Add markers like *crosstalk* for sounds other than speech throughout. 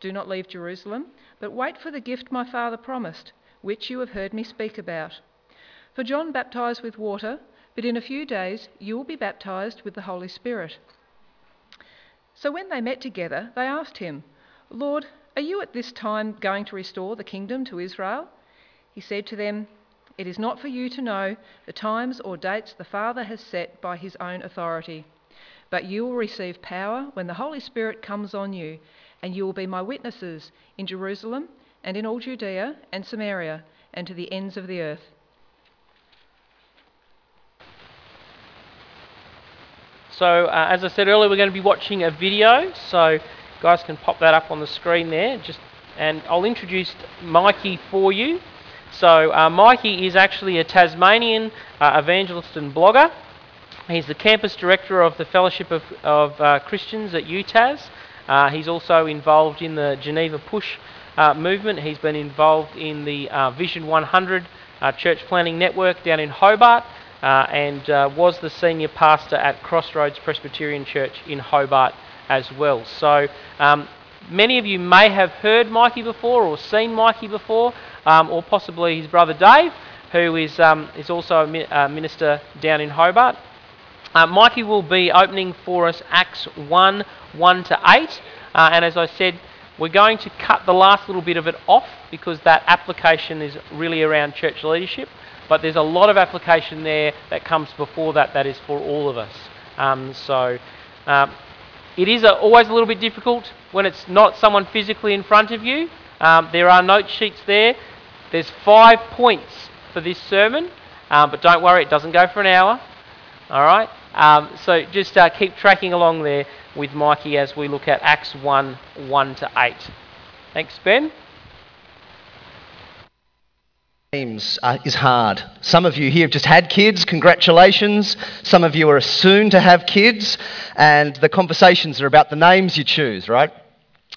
Do not leave Jerusalem, but wait for the gift my Father promised, which you have heard me speak about. For John baptized with water, but in a few days you will be baptized with the Holy Spirit. So when they met together, they asked him, Lord, are you at this time going to restore the kingdom to Israel? He said to them, It is not for you to know the times or dates the Father has set by his own authority, but you will receive power when the Holy Spirit comes on you, and you will be my witnesses in Jerusalem and in all Judea and Samaria and to the ends of the earth. So, uh, as I said earlier, we're going to be watching a video. So, guys can pop that up on the screen there. Just and I'll introduce Mikey for you. So uh, Mikey is actually a Tasmanian uh, evangelist and blogger. He's the campus director of the Fellowship of, of uh, Christians at UTAS. Uh, he's also involved in the Geneva Push uh, movement. He's been involved in the uh, Vision 100 church Planning network down in Hobart. and was the senior pastor at Crossroads Presbyterian Church in Hobart as well. So um, many of you may have heard Mikey before or seen Mikey before um, or possibly his brother Dave, who is, um, is also a, minister down in Hobart. Uh, Mikey will be opening for us Acts 1 1 to 8. Uh, and as I said, we're going to cut the last little bit of it off because that application is really around church leadership. But there's a lot of application there that comes before that that is for all of us. Um, so um, it is a, always a little bit difficult when it's not someone physically in front of you. Um, there are note sheets there. There's five points for this sermon, um, but don't worry, it doesn't go for an hour. All right? Um, so just uh, keep tracking along there with Mikey as we look at Acts 1 1 to 8. Thanks, Ben. Names uh, is hard. Some of you here have just had kids, congratulations. Some of you are soon to have kids, and the conversations are about the names you choose, right?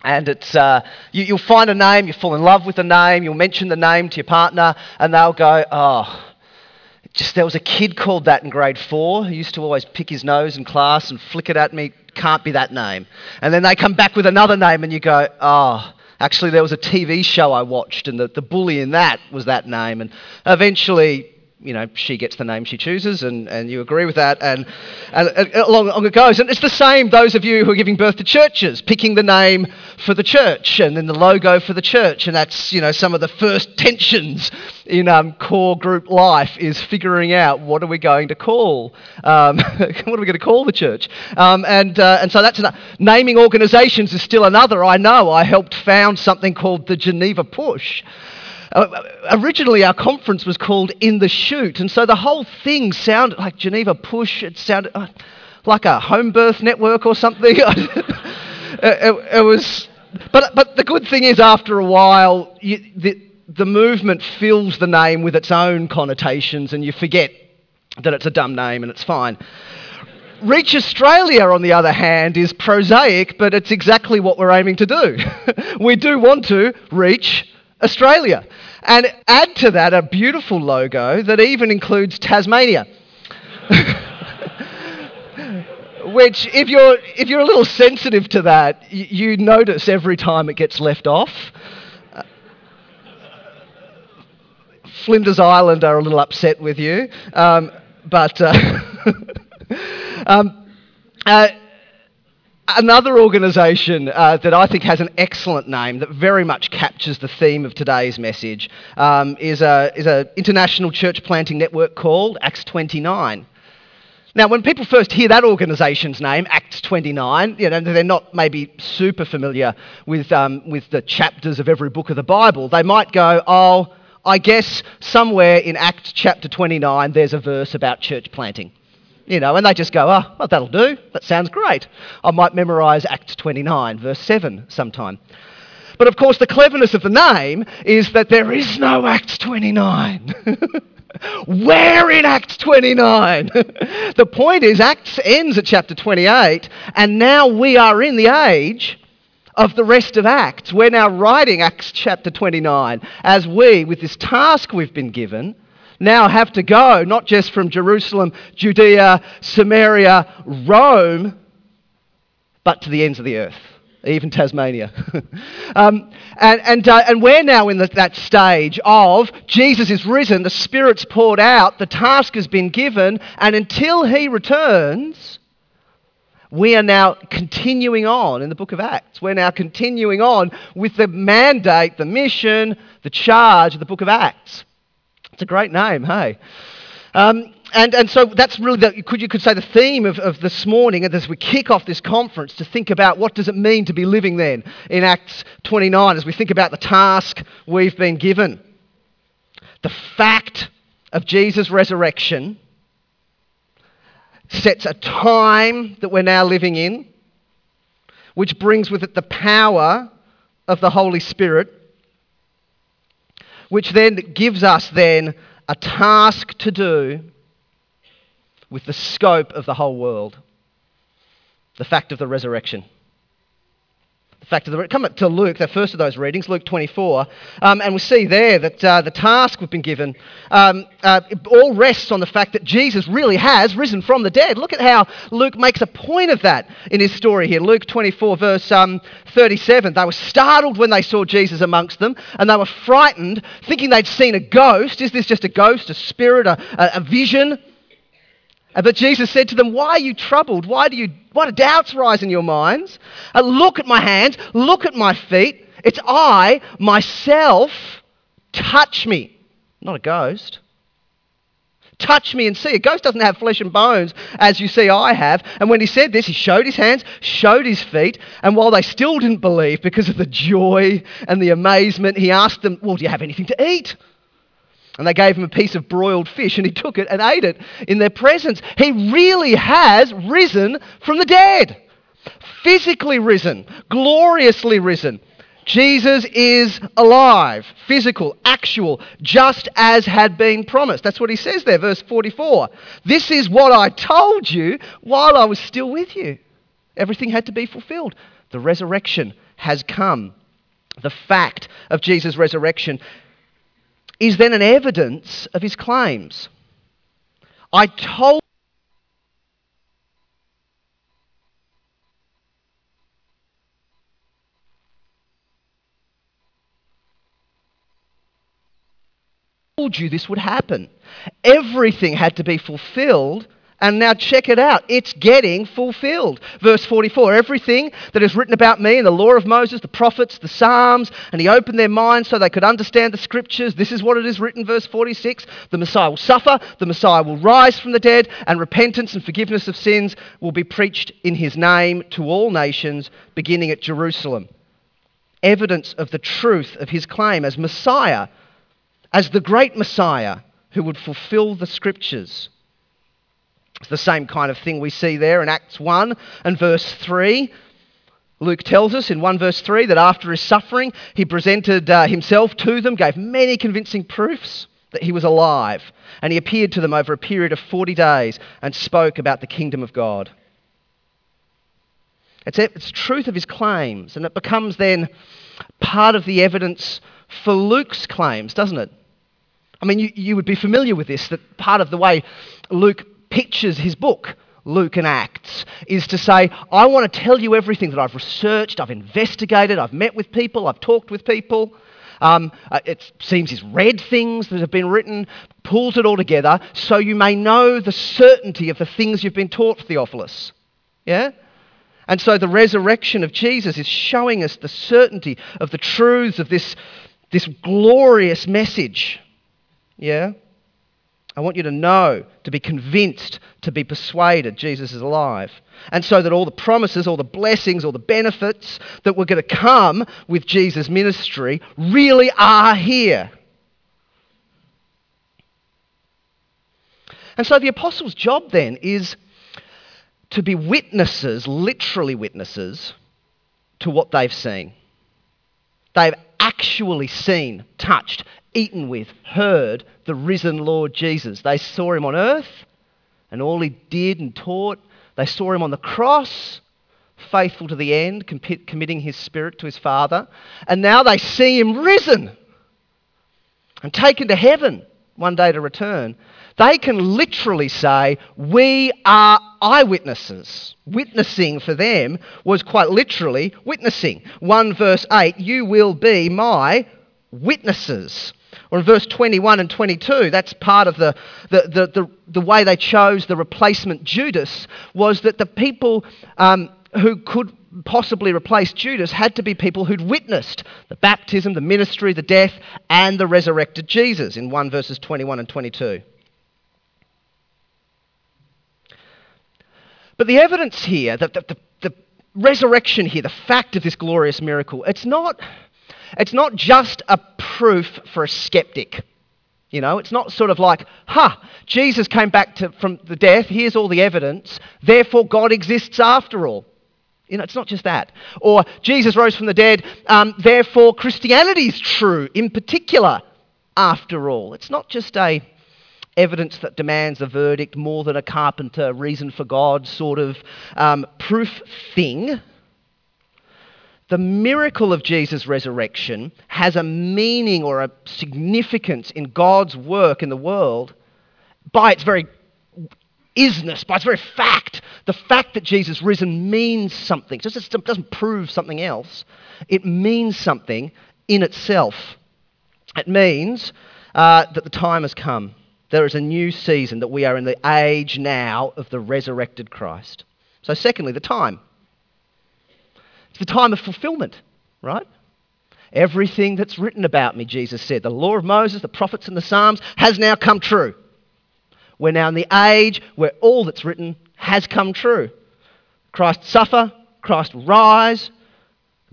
And it's, uh, you, will find a name, you fall in love with the name, you'll mention the name to your partner, and they'll go, oh, just there was a kid called that in grade four who used to always pick his nose in class and flick it at me. Can't be that name. And then they come back with another name, and you go, oh, actually, there was a TV show I watched, and the, the bully in that was that name. And eventually, you know, she gets the name she chooses, and, and you agree with that, and, and, and along, along it goes. And it's the same, those of you who are giving birth to churches, picking the name for the church and then the logo for the church. And that's, you know, some of the first tensions in um, core group life is figuring out what are we going to call, um, *laughs* what are we going to call the church? Um, and, uh, and so that's an, naming organizations is still another. I know I helped found something called the Geneva Push. Uh, originally, our conference was called In the Chute, and so the whole thing sounded like Geneva Push. It sounded uh, like a home birth network or something. *laughs* it, it, it, was, but, but the good thing is, after a while, you, the, the movement fills the name with its own connotations, and you forget that it's a dumb name and it's fine. Reach Australia, on the other hand, is prosaic, but it's exactly what we're aiming to do. *laughs* we do want to reach Australia. And add to that a beautiful logo that even includes Tasmania. *laughs* Which, if you're, if you're a little sensitive to that, you, notice every time it gets left off. Uh, Flinders Island are a little upset with you. Um, but uh, *laughs* um, uh, Another organisation uh, that I think has an excellent name that very much captures the theme of today's message um, is an is a international church planting network called Acts 29. Now, when people first hear that organisation's name, Acts 29, you know, they're not maybe super familiar with, um, with the chapters of every book of the Bible. They might go, oh, I guess somewhere in Acts chapter 29 there's a verse about church planting. You know, and they just go, oh, well, that'll do. That sounds great. I might memorize Acts 29, verse 7 sometime. But of course, the cleverness of the name is that there is no Acts 29. *laughs* Where in Acts *laughs* 29? the point is, Acts ends at chapter 28, and now we are in the age of the rest of Acts. We're now writing Acts chapter 29 as we, with this task we've been given, now have to go not just from Jerusalem, Judea, Samaria, Rome, but to the ends of the earth even Tasmania. *laughs* um, and, and, uh, and we're now in the, that stage of Jesus is risen, the Spirit's poured out, the task has been given, and until he returns, we are now continuing on in the book of Acts. We're now continuing on with the mandate, the mission, the charge of the book of Acts. It's a great name, hey? Um, and, and so that's really, the, could, you could say, the theme of, of this morning as we kick off this conference to think about what does it mean to be living then in Acts 29 as we think about the task we've been given. The fact of Jesus' resurrection sets a time that we're now living in, which brings with it the power of the Holy Spirit, which then gives us then a task to do with the scope of the whole world. The fact of the resurrection. Fact of the come to Luke, the first of those readings, Luke 24, um, and we see there that uh, the task we've been given um, uh, all rests on the fact that Jesus really has risen from the dead. Look at how Luke makes a point of that in his story here. Luke 24, verse um, 37. They were startled when they saw Jesus amongst them, and they were frightened, thinking they'd seen a ghost. Is this just a ghost, a spirit, a, a vision? Uh, but Jesus said to them, Why are you troubled? Why do, you, why do doubts rise in your minds? Uh, look at my hands, look at my feet. It's I, myself. Touch me. Not a ghost. Touch me and see. A ghost doesn't have flesh and bones as you see I have. And when he said this, he showed his hands, showed his feet. And while they still didn't believe because of the joy and the amazement, he asked them, Well, do you have anything to eat? And they gave him a piece of broiled fish, and he took it and ate it in their presence. He really has risen from the dead, physically risen, gloriously risen. Jesus is alive, physical, actual, just as had been promised. That's what he says there, verse 44. This is what I told you while I was still with you. Everything had to be fulfilled. The resurrection has come. The fact of Jesus' resurrection is then an evidence of his claims. I told you this would happen. Everything had to be fulfilled and now check it out. It's getting fulfilled. Verse 44 everything that is written about me in the law of Moses, the prophets, the Psalms, and he opened their minds so they could understand the scriptures. This is what it is written, verse 46 the Messiah will suffer, the Messiah will rise from the dead, and repentance and forgiveness of sins will be preached in his name to all nations, beginning at Jerusalem. Evidence of the truth of his claim as Messiah, as the great Messiah who would fulfill the scriptures. It's the same kind of thing we see there in Acts 1 and verse 3. Luke tells us in 1 verse 3 that after his suffering, he presented uh, himself to them, gave many convincing proofs that he was alive, and he appeared to them over a period of 40 days and spoke about the kingdom of God. It's, it's truth of his claims, and it becomes then part of the evidence for Luke's claims, doesn't it? I mean, you, you would be familiar with this, that part of the way Luke pictures his book, Luke and Acts, is to say, I want to tell you everything that I've researched, I've investigated, I've met with people, I've talked with people. Um, uh, it seems he's read things that have been written, pulls it all together, so you may know the certainty of the things you've been taught, Theophilus. Yeah? And so the resurrection of Jesus is showing us the certainty of the truths of this, this glorious message. Yeah? I want you to know, to be convinced, to be persuaded Jesus is alive. And so that all the promises, all the blessings, all the benefits that were going to come with Jesus' ministry really are here. And so the apostles' job then is to be witnesses, literally witnesses, to what they've seen. They've actually seen, touched, eaten with, heard the risen Lord Jesus. They saw him on earth and all he did and taught. They saw him on the cross, faithful to the end, committing his spirit to his Father. And now they see him risen and taken to heaven one day to return. They can literally say, We are eyewitnesses. Witnessing for them was quite literally witnessing. 1 verse 8, You will be my witnesses. Or in verse 21 and 22, that's part of the, the, the, the, the way they chose the replacement Judas, was that the people um, who could possibly replace Judas had to be people who'd witnessed the baptism, the ministry, the death, and the resurrected Jesus in 1 verses 21 and 22. But the evidence here, the, the, the, the resurrection here, the fact of this glorious miracle, it's not, it's not just a proof for a skeptic. You know, it's not sort of like, ha, Jesus came back to, from the death, here's all the evidence, therefore God exists after all. You know, it's not just that. Or Jesus rose from the dead, um, therefore Christianity is true in particular after all. It's not just a evidence that demands a verdict more than a carpenter reason for God sort of um, proof thing. The miracle of Jesus' resurrection has a meaning or a significance in God's work in the world by its very isness, by its very fact. The fact that Jesus risen means something. Just it doesn't prove something else. It means something in itself. It means uh, that the time has come. There is a new season, that we are in the age now of the resurrected Christ. So, secondly, the time. It's the time of fulfillment, right? Everything that's written about me, Jesus said, the law of Moses, the prophets, and the Psalms has now come true. We're now in the age where all that's written has come true. Christ suffer, Christ rise,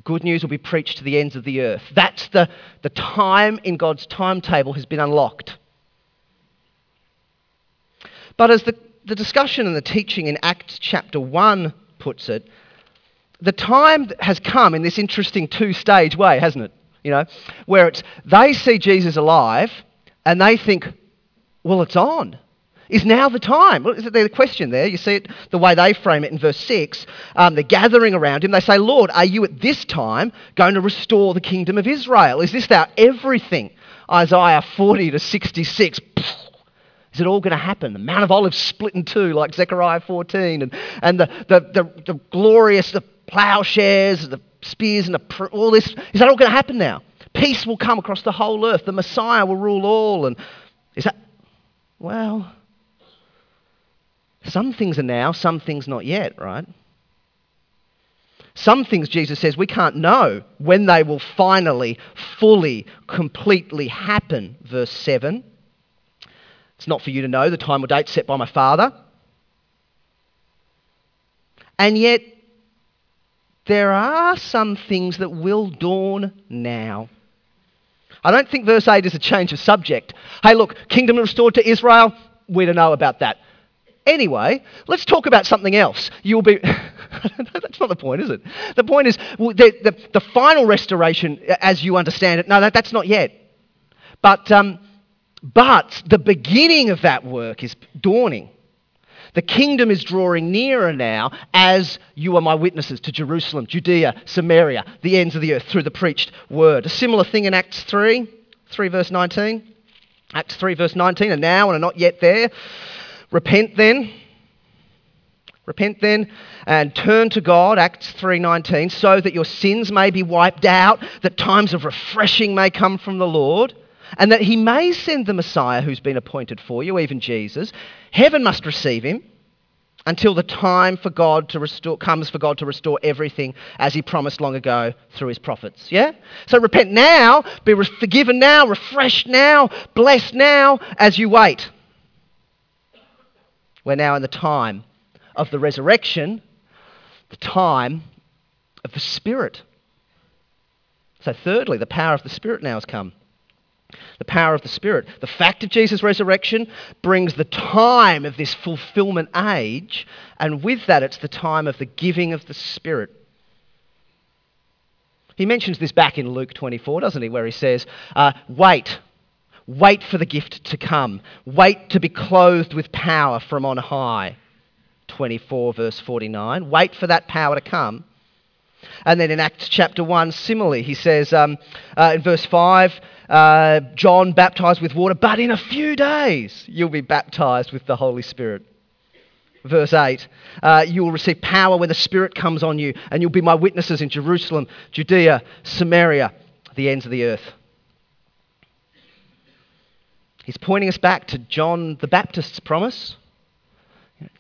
good news will be preached to the ends of the earth. That's the, the time in God's timetable has been unlocked. But as the, the discussion and the teaching in Acts chapter 1 puts it, the time has come in this interesting two stage way, hasn't it? You know, where it's they see Jesus alive and they think, well, it's on. Is now the time? Well, is the question there? You see it the way they frame it in verse 6. Um, they're gathering around him. They say, Lord, are you at this time going to restore the kingdom of Israel? Is this our everything? Isaiah 40 to 66. Is it all going to happen? The Mount of Olives split in two, like Zechariah 14, and, and the, the, the, the glorious the plowshares, the spears, and the, all this. Is that all going to happen now? Peace will come across the whole earth. The Messiah will rule all. And is that, well, some things are now, some things not yet, right? Some things, Jesus says, we can't know when they will finally, fully, completely happen. Verse 7. It's not for you to know the time or date set by my Father. And yet, there are some things that will dawn now. I don't think verse 8 is a change of subject. Hey, look, kingdom restored to Israel, we don't know about that. Anyway, let's talk about something else. You'll be. *laughs* That's not the point, is it? The point is the, the, the, final restoration, as you understand it, no, that, that's not yet. But um, but the beginning of that work is dawning. The kingdom is drawing nearer now as you are my witnesses to Jerusalem, Judea, Samaria, the ends of the earth through the preached word. A similar thing in Acts 3, 3 verse 19. Acts 3 verse 19, and now and are not yet there. Repent then. Repent then and turn to God, Acts 3:19, so that your sins may be wiped out, that times of refreshing may come from the Lord and that he may send the Messiah who's been appointed for you, even Jesus. Heaven must receive him until the time for God to restore comes for God to restore everything as he promised long ago through his prophets. Yeah? So repent now, be forgiven now, refreshed now, blessed now as you wait. We're now in the time of the resurrection, the time of the Spirit. So, thirdly, the power of the Spirit now has come the power of the Spirit. The fact of Jesus' resurrection brings the time of this fulfillment age, and with that, it's the time of the giving of the Spirit. He mentions this back in Luke 24, doesn't he, where he says, uh, Wait, wait for the gift to come, wait to be clothed with power from on high. 24, verse 49. Wait for that power to come. And then in Acts chapter 1, similarly, he says um, uh, in verse 5, uh, John baptized with water, but in a few days you'll be baptized with the Holy Spirit. Verse 8, uh, you will receive power when the Spirit comes on you, and you'll be my witnesses in Jerusalem, Judea, Samaria, the ends of the earth. He's pointing us back to John the Baptist's promise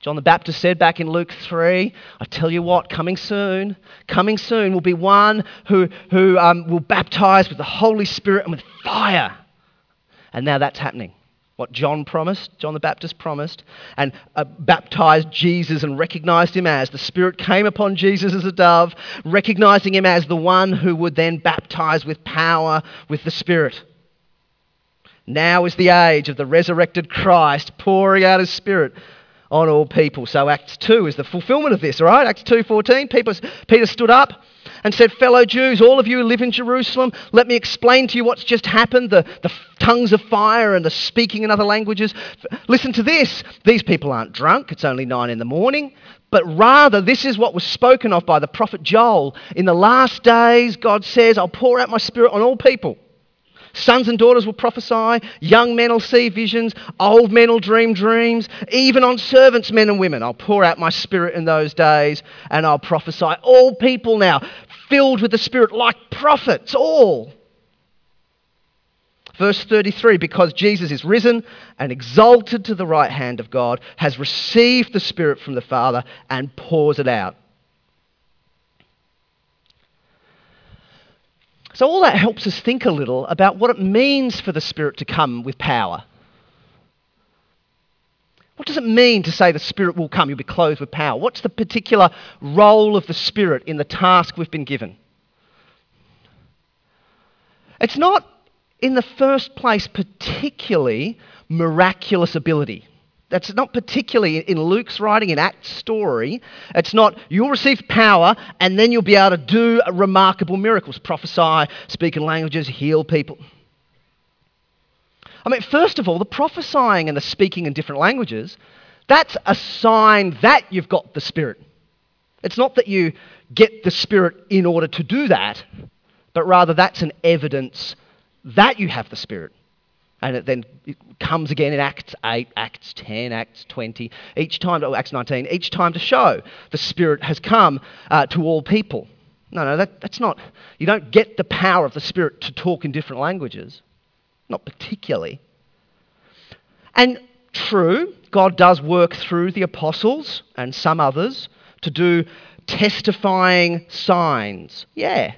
John the Baptist said back in Luke 3, I tell you what, coming soon, coming soon will be one who, who um, will baptize with the Holy Spirit and with fire. And now that's happening. What John promised, John the Baptist promised, and uh, baptized Jesus and recognized him as. The Spirit came upon Jesus as a dove, recognizing him as the one who would then baptize with power with the Spirit. Now is the age of the resurrected Christ pouring out his Spirit on all people. So Acts 2 is the fulfillment of this, right? Acts 2.14, Peter, Peter stood up and said, Fellow Jews, all of you who live in Jerusalem, let me explain to you what's just happened the, the tongues of fire and the speaking in other languages. Listen to this. These people aren't drunk, it's only nine in the morning. But rather, this is what was spoken of by the prophet Joel. In the last days, God says, I'll pour out my spirit on all people. Sons and daughters will prophesy, young men will see visions, old men will dream dreams, even on servants, men and women. I'll pour out my spirit in those days and I'll prophesy. All people now filled with the Spirit like prophets, all. Verse 33 because Jesus is risen and exalted to the right hand of God, has received the Spirit from the Father and pours it out. So, all that helps us think a little about what it means for the Spirit to come with power. What does it mean to say the Spirit will come? You'll be clothed with power. What's the particular role of the Spirit in the task we've been given? It's not, in the first place, particularly miraculous ability. That's not particularly in Luke's writing, in Acts story. It's not, you'll receive power and then you'll be able to do remarkable miracles, prophesy, speak in languages, heal people. I mean, first of all, the prophesying and the speaking in different languages, that's a sign that you've got the Spirit. It's not that you get the Spirit in order to do that, but rather that's an evidence that you have the Spirit. And it then comes again in Acts 8, Acts 10, Acts 20, each time, oh, Acts 19, each time to show the Spirit has come uh, to all people. No, no, that, that's not, you don't get the power of the Spirit to talk in different languages, not particularly. And true, God does work through the apostles and some others to do testifying signs. Yeah,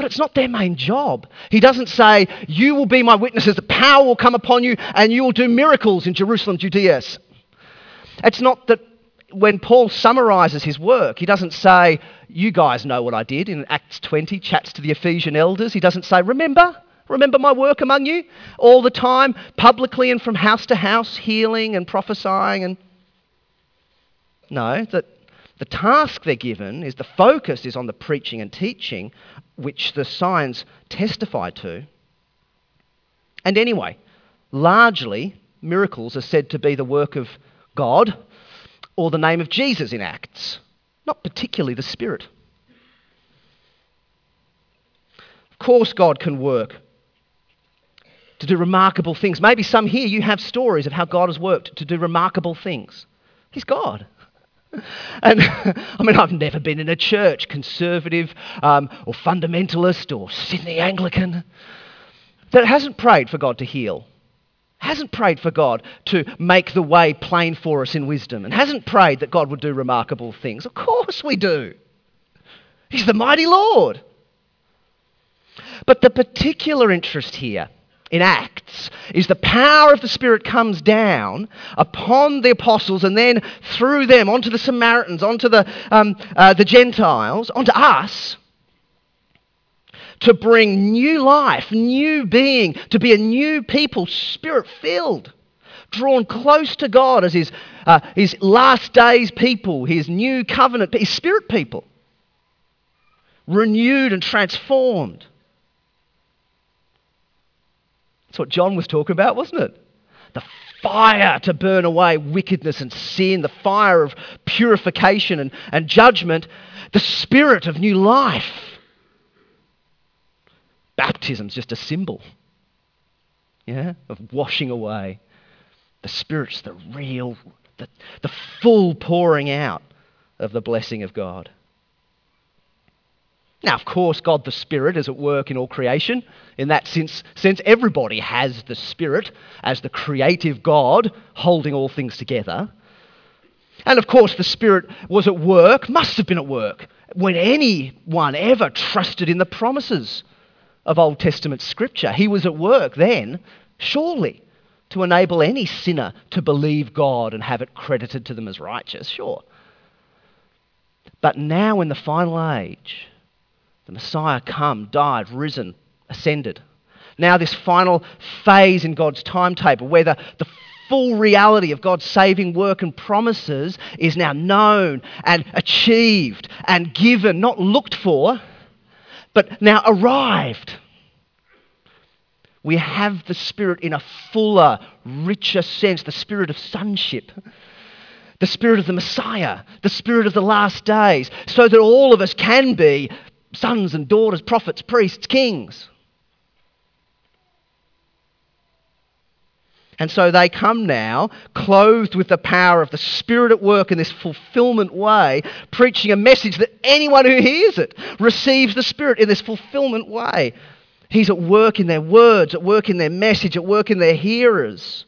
but it's not their main job. He doesn't say, You will be my witnesses, the power will come upon you, and you will do miracles in Jerusalem, Judea. It's not that when Paul summarizes his work, he doesn't say, You guys know what I did in Acts 20, chats to the Ephesian elders. He doesn't say, Remember? Remember my work among you? All the time, publicly and from house to house, healing and prophesying and. No, that the task they're given is the focus is on the preaching and teaching which the signs testify to. And anyway, largely, miracles are said to be the work of God or the name of Jesus in Acts, not particularly the Spirit. Of course, God can work to do remarkable things. Maybe some here you have stories of how God has worked to do remarkable things. He's God. *laughs* And I mean, I've never been in a church, conservative um, or fundamentalist or Sydney Anglican, that hasn't prayed for God to heal, hasn't prayed for God to make the way plain for us in wisdom, and hasn't prayed that God would do remarkable things. Of course we do. He's the mighty Lord. But the particular interest here in Acts is the power of the Spirit comes down upon the apostles and then through them onto the Samaritans, onto the, um, uh, the Gentiles, onto us to bring new life, new being, to be a new people, spirit filled, drawn close to God as his, uh, his last days people, his new covenant, his spirit people renewed and transformed. That's what John was talking about, wasn't it? The fire to burn away wickedness and sin, the fire of purification and, and judgment, the spirit of new life. Baptism's just a symbol, yeah, of washing away. The Spirit's the real, the, the full pouring out of the blessing of God. Now, of course, God the Spirit is at work in all creation. In that sense, sense, everybody has the Spirit as the creative God holding all things together. And of course, the Spirit was at work, must have been at work, when anyone ever trusted in the promises of Old Testament Scripture. He was at work then, surely, to enable any sinner to believe God and have it credited to them as righteous, sure. But now, in the final age, the Messiah come, died, risen, ascended. Now, this final phase in God's timetable where the, the full reality of God's saving work and promises is now known and achieved and given, not looked for, but now arrived. We have the Spirit in a fuller, richer sense, the Spirit of sonship the Spirit of the Messiah, the Spirit of the last days, so that all of us can be sons and daughters, prophets, priests, kings. And so they come now, clothed with the power of the Spirit at work in this fulfillment way, preaching a message that anyone who hears it receives the Spirit in this fulfillment way. He's at work in their words, at work in their message, at work in their hearers.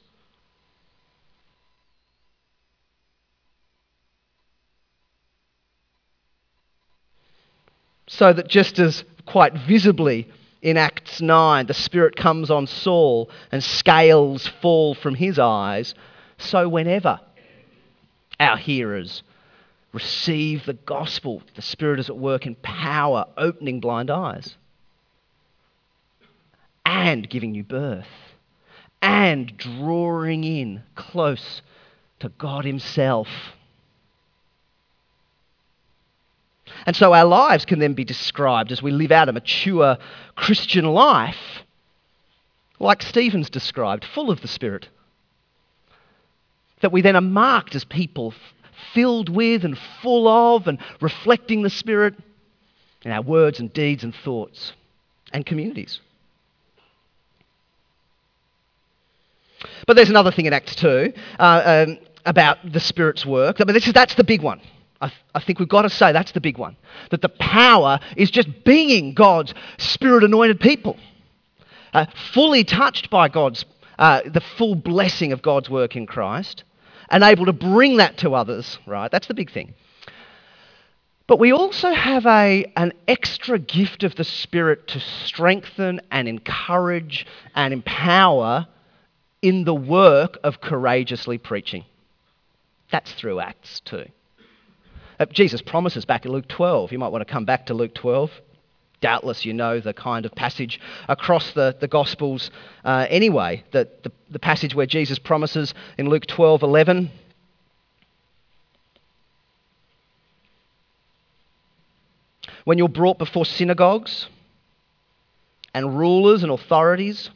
So that just as quite visibly in Acts 9 the Spirit comes on Saul and scales fall from his eyes, so whenever our hearers receive the gospel, the Spirit is at work in power, opening blind eyes, and giving you birth, and drawing in close to God Himself. And so our lives can then be described as we live out a mature Christian life, like Stephen's described, full of the Spirit. That we then are marked as people filled with and full of and reflecting the Spirit in our words and deeds and thoughts and communities. But there's another thing in Acts 2 uh, um, about the Spirit's work. I mean, is, that's the big one. I, th- I think we've got to say that's the big one. That the power is just being God's spirit anointed people, uh, fully touched by God's, uh, the full blessing of God's work in Christ, and able to bring that to others, right? That's the big thing. But we also have a, an extra gift of the Spirit to strengthen and encourage and empower in the work of courageously preaching. That's through Acts 2. Uh, Jesus promises back in Luke 12. You might want to come back to Luke 12. Doubtless you know the kind of passage across the, the Gospels uh, anyway, the, the, the passage where Jesus promises in Luke 12 11. When you're brought before synagogues and rulers and authorities,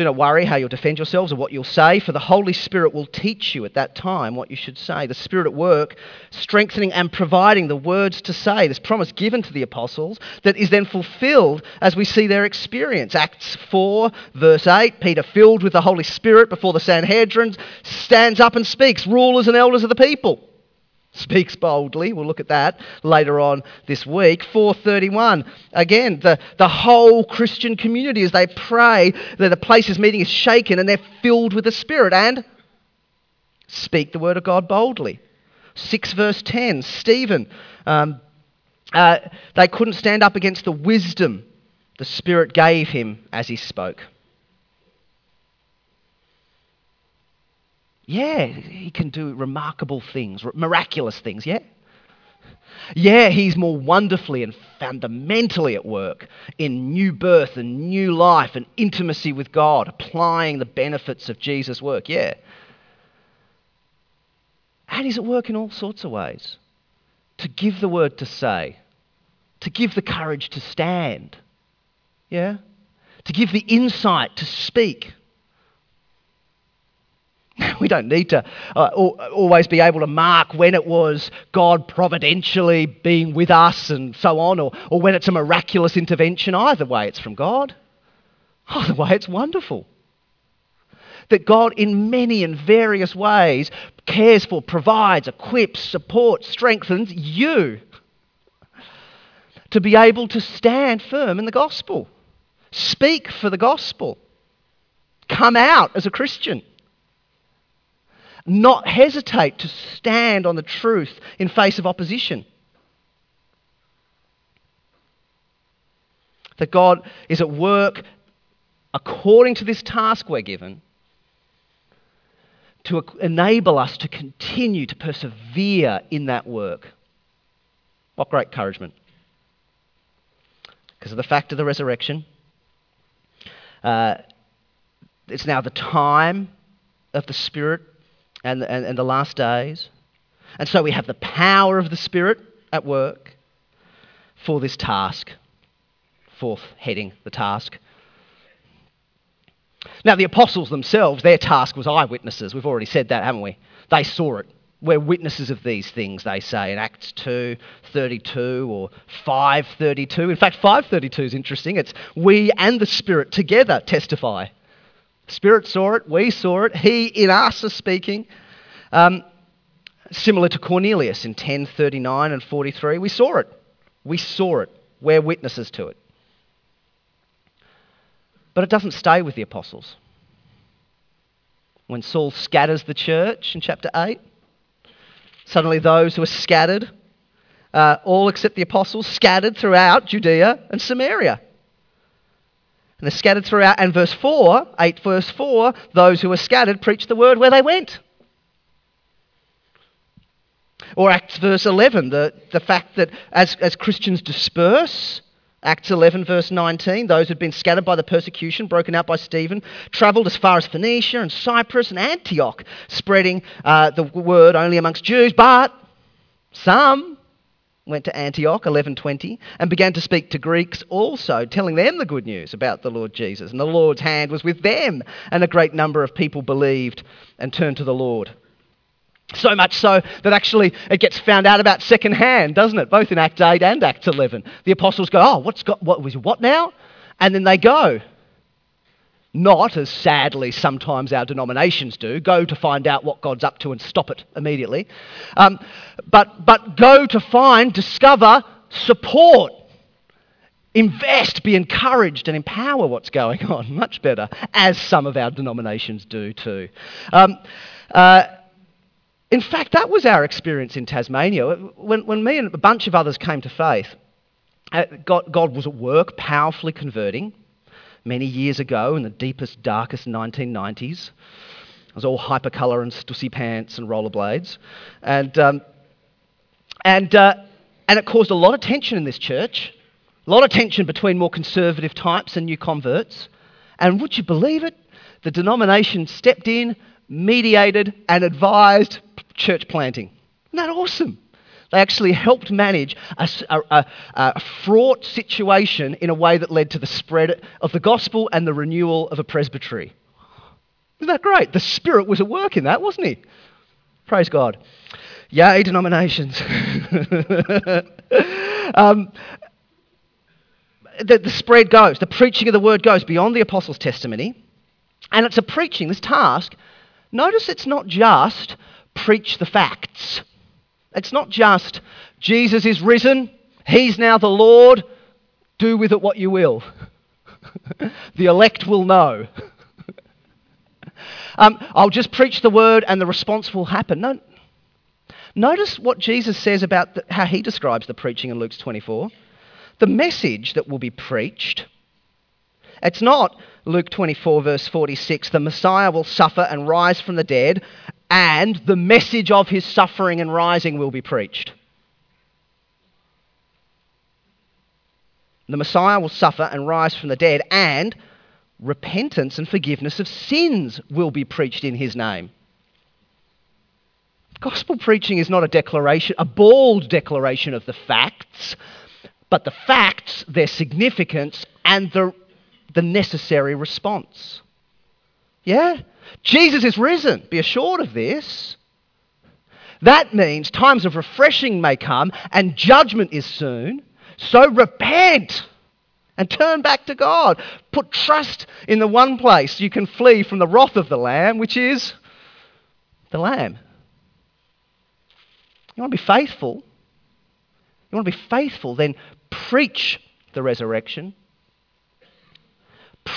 do not worry how you'll defend yourselves or what you'll say, for the Holy Spirit will teach you at that time what you should say. The Spirit at work, strengthening and providing the words to say. This promise given to the apostles that is then fulfilled as we see their experience. Acts 4, verse 8 Peter, filled with the Holy Spirit before the Sanhedrin, stands up and speaks, rulers and elders of the people speaks boldly. We'll look at that later on this week. 431. Again, the, the whole Christian community as they pray that the place is meeting is shaken and they're filled with the Spirit and speak the word of God boldly. 6 verse 10. Stephen. Um, uh, they couldn't stand up against the wisdom the Spirit gave him as he spoke. Yeah, he can do remarkable things, miraculous things, yeah? Yeah, he's more wonderfully and fundamentally at work in new birth and new life and intimacy with God, applying the benefits of Jesus' work, yeah. And he's at work in all sorts of ways to give the word to say, to give the courage to stand, yeah? To give the insight to speak. *laughs* We don't need to uh, always be able to mark when it was God providentially being with us and so on, or, or when it's a miraculous intervention. Either way, it's from God. Either way, it's wonderful. That God, in many and various ways, cares for, provides, equips, supports, strengthens you to be able to stand firm in the gospel, speak for the gospel, come out as a Christian not hesitate to stand on the truth in face of opposition. That God is at work according to this task we're given to enable us to continue to persevere in that work. What great encouragement. Because of the fact of the resurrection, uh, it's now the time of the Spirit and, and, and the last days. And so we have the power of the Spirit at work for this task. Fourth heading, the task. Now, the apostles themselves, their task was eyewitnesses. We've already said that, haven't we? They saw it. We're witnesses of these things, they say in Acts 2 32 or 532. In fact, 532 is interesting. It's we and the Spirit together testify. Spirit saw it, we saw it, He in us is speaking. Um, similar to Cornelius in 1039 and 43, we saw it. We saw it. We're witnesses to it. But it doesn't stay with the apostles. When Saul scatters the church in chapter 8, suddenly those who are scattered, uh, all except the apostles, scattered throughout Judea and Samaria. And they're scattered throughout. And verse 4, 8 verse 4, those who were scattered preached the word where they went. Or Acts verse 11, the, the fact that as, as Christians disperse, Acts 11, verse 19, those who'd been scattered by the persecution broken out by Stephen travelled as far as Phoenicia and Cyprus and Antioch, spreading uh, the word only amongst Jews. But some went to Antioch, 1120, and began to speak to Greeks also, telling them the good news about the Lord Jesus. And the Lord's hand was with them, and a great number of people believed and turned to the Lord. So much so that actually it gets found out about secondhand, doesn't it? Both in Act 8 and Act 11. The apostles go, Oh, what's got, what was what now? And then they go. Not, as sadly sometimes our denominations do, go to find out what God's up to and stop it immediately. Um, but, but go to find, discover, support, invest, be encouraged, and empower what's going on. *laughs* Much better, as some of our denominations do too. Um, uh, in fact, that was our experience in Tasmania. When, when me and a bunch of others came to faith, uh, God, God was at work, powerfully converting many years ago in the deepest, darkest 1990s. It was all hypercolour and stussy pants and rollerblades. And, um, and, uh, and it caused a lot of tension in this church, a lot of tension between more conservative types and new converts. And would you believe it? The denomination stepped in, mediated, and advised church planting. Isn't that awesome? They actually helped manage a, a, a, fraught situation in a way that led to the spread of the gospel and the renewal of a presbytery. Isn't that great? The Spirit was at work in that, wasn't he? Praise God. Yay, denominations. *laughs* um, the, the spread goes, the preaching of the word goes beyond the apostles' testimony. And it's a preaching, this task. Notice it's not just preach the facts. It's not just Jesus is risen, he's now the Lord, do with it what you will. *laughs* the elect will know. *laughs* um, I'll just preach the word and the response will happen. No. Notice what Jesus says about the, how he describes the preaching in Luke 24. The message that will be preached, it's not Luke 24, verse 46, the Messiah will suffer and rise from the dead, and the message of his suffering and rising will be preached. The Messiah will suffer and rise from the dead, and repentance and forgiveness of sins will be preached in his name. Gospel preaching is not a declaration, a bald declaration of the facts, but the facts, their significance, and the, the necessary response. Yeah? Jesus is risen. Be assured of this. That means times of refreshing may come and judgment is soon. So repent and turn back to God. Put trust in the one place you can flee from the wrath of the Lamb, which is the Lamb. You want to be faithful? You want to be faithful? Then preach the resurrection,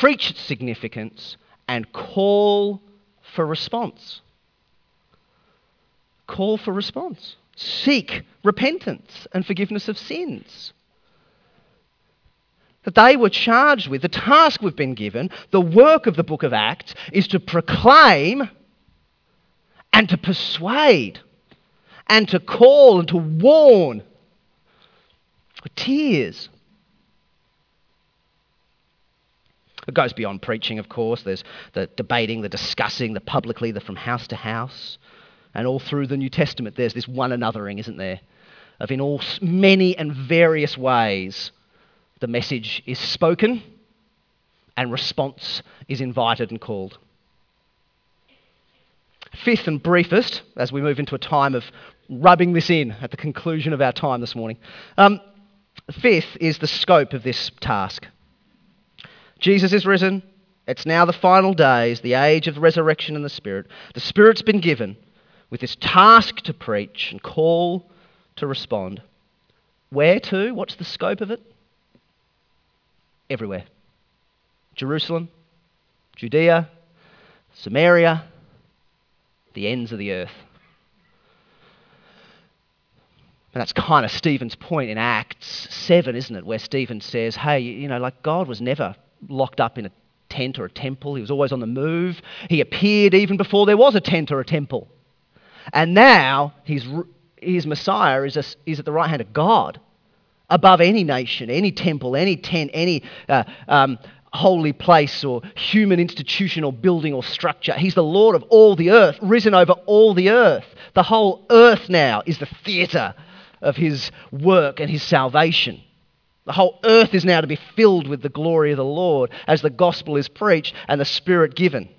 preach its significance, and call for response. Call for response. Seek repentance and forgiveness of sins. That they were charged with, the task we've been given, the work of the book of Acts is to proclaim and to persuade and to call and to warn. Tears It goes beyond preaching, of course. There's the debating, the discussing, the publicly, the from house to house. And all through the New Testament, there's this one anothering, isn't there? Of in all many and various ways, the message is spoken and response is invited and called. Fifth and briefest, as we move into a time of rubbing this in at the conclusion of our time this morning, um, fifth is the scope of this task. Jesus is risen. It's now the final days, the age of resurrection and the Spirit. The Spirit's been given with this task to preach and call to respond. Where to? What's the scope of it? Everywhere Jerusalem, Judea, Samaria, the ends of the earth. And that's kind of Stephen's point in Acts 7, isn't it? Where Stephen says, hey, you know, like God was never locked up in a tent or a temple. He was always on the move. He appeared even before there was a tent or a temple. And now his, his Messiah is, a, is at the right hand of God, above any nation, any temple, any tent, any uh, um, holy place or human institution or building or structure. He's the Lord of all the earth, risen over all the earth. The whole earth now is the theatre of his work and his salvation. The whole earth is now to be filled with the glory of the Lord as the gospel is preached and the Spirit given.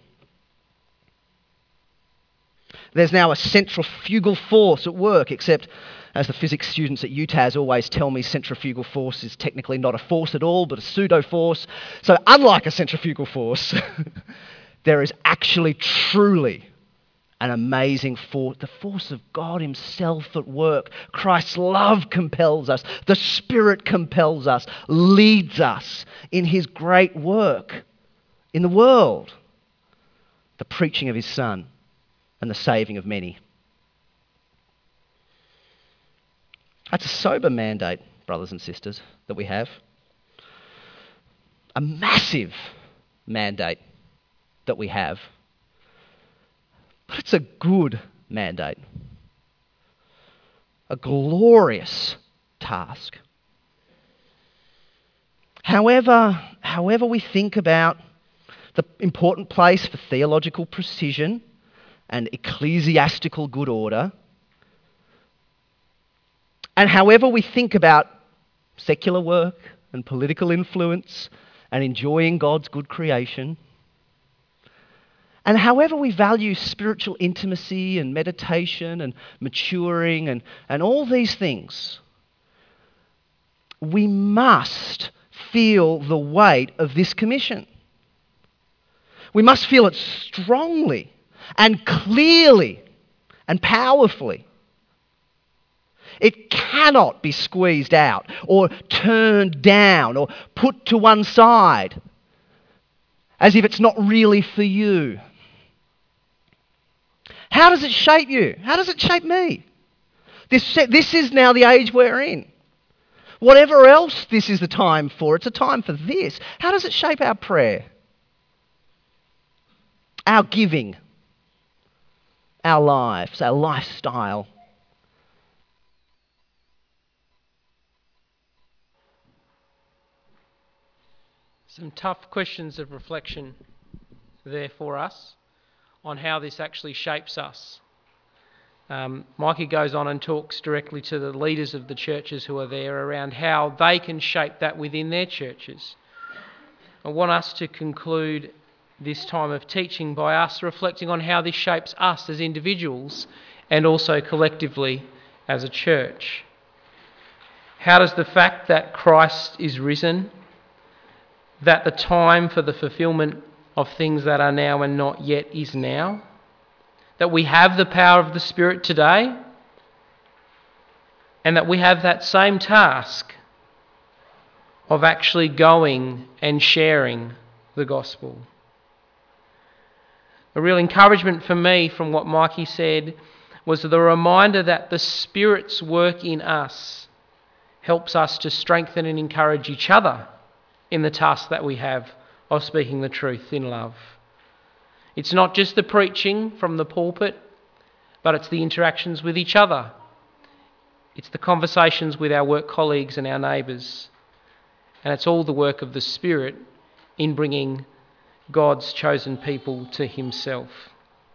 There's now a centrifugal force at work, except as the physics students at UTAS always tell me, centrifugal force is technically not a force at all, but a pseudo force. So, unlike a centrifugal force, *laughs* there is actually truly an amazing force, the force of God Himself at work. Christ's love compels us, the Spirit compels us, leads us in His great work in the world the preaching of His Son and the saving of many. That's a sober mandate, brothers and sisters, that we have. A massive mandate that we have it's a good mandate, a glorious task. However, however we think about the important place for theological precision and ecclesiastical good order, and however we think about secular work and political influence and enjoying God's good creation, and however we value spiritual intimacy and meditation and maturing and, and all these things, we must feel the weight of this commission. We must feel it strongly and clearly and powerfully. It cannot be squeezed out or turned down or put to one side as if it's not really for you. How does it shape you? How does it shape me? This, this is now the age we're in. Whatever else this is the time for, it's a time for this. How does it shape our prayer? Our giving, our lives, our lifestyle. Some tough questions of reflection there for us on how this actually shapes us. um, Mikey goes on and talks directly to the leaders of the churches who are there around how they can shape that within their churches. I want us to conclude this time of teaching by us reflecting on how this shapes us as individuals and also collectively as a church. How does the fact that Christ is risen, that the time for the fulfillment of things that are now and not yet is now, that we have the power of the Spirit today, and that we have that same task of actually going and sharing the gospel. A real encouragement for me from what Mikey said was the reminder that the Spirit's work in us helps us to strengthen and encourage each other in the task that we have of speaking the truth in love. It's not just the preaching from the pulpit, but it's the interactions with each other. It's the conversations with our work colleagues and our neighbours. And it's all the work of the Spirit in bringing God's chosen people to Himself.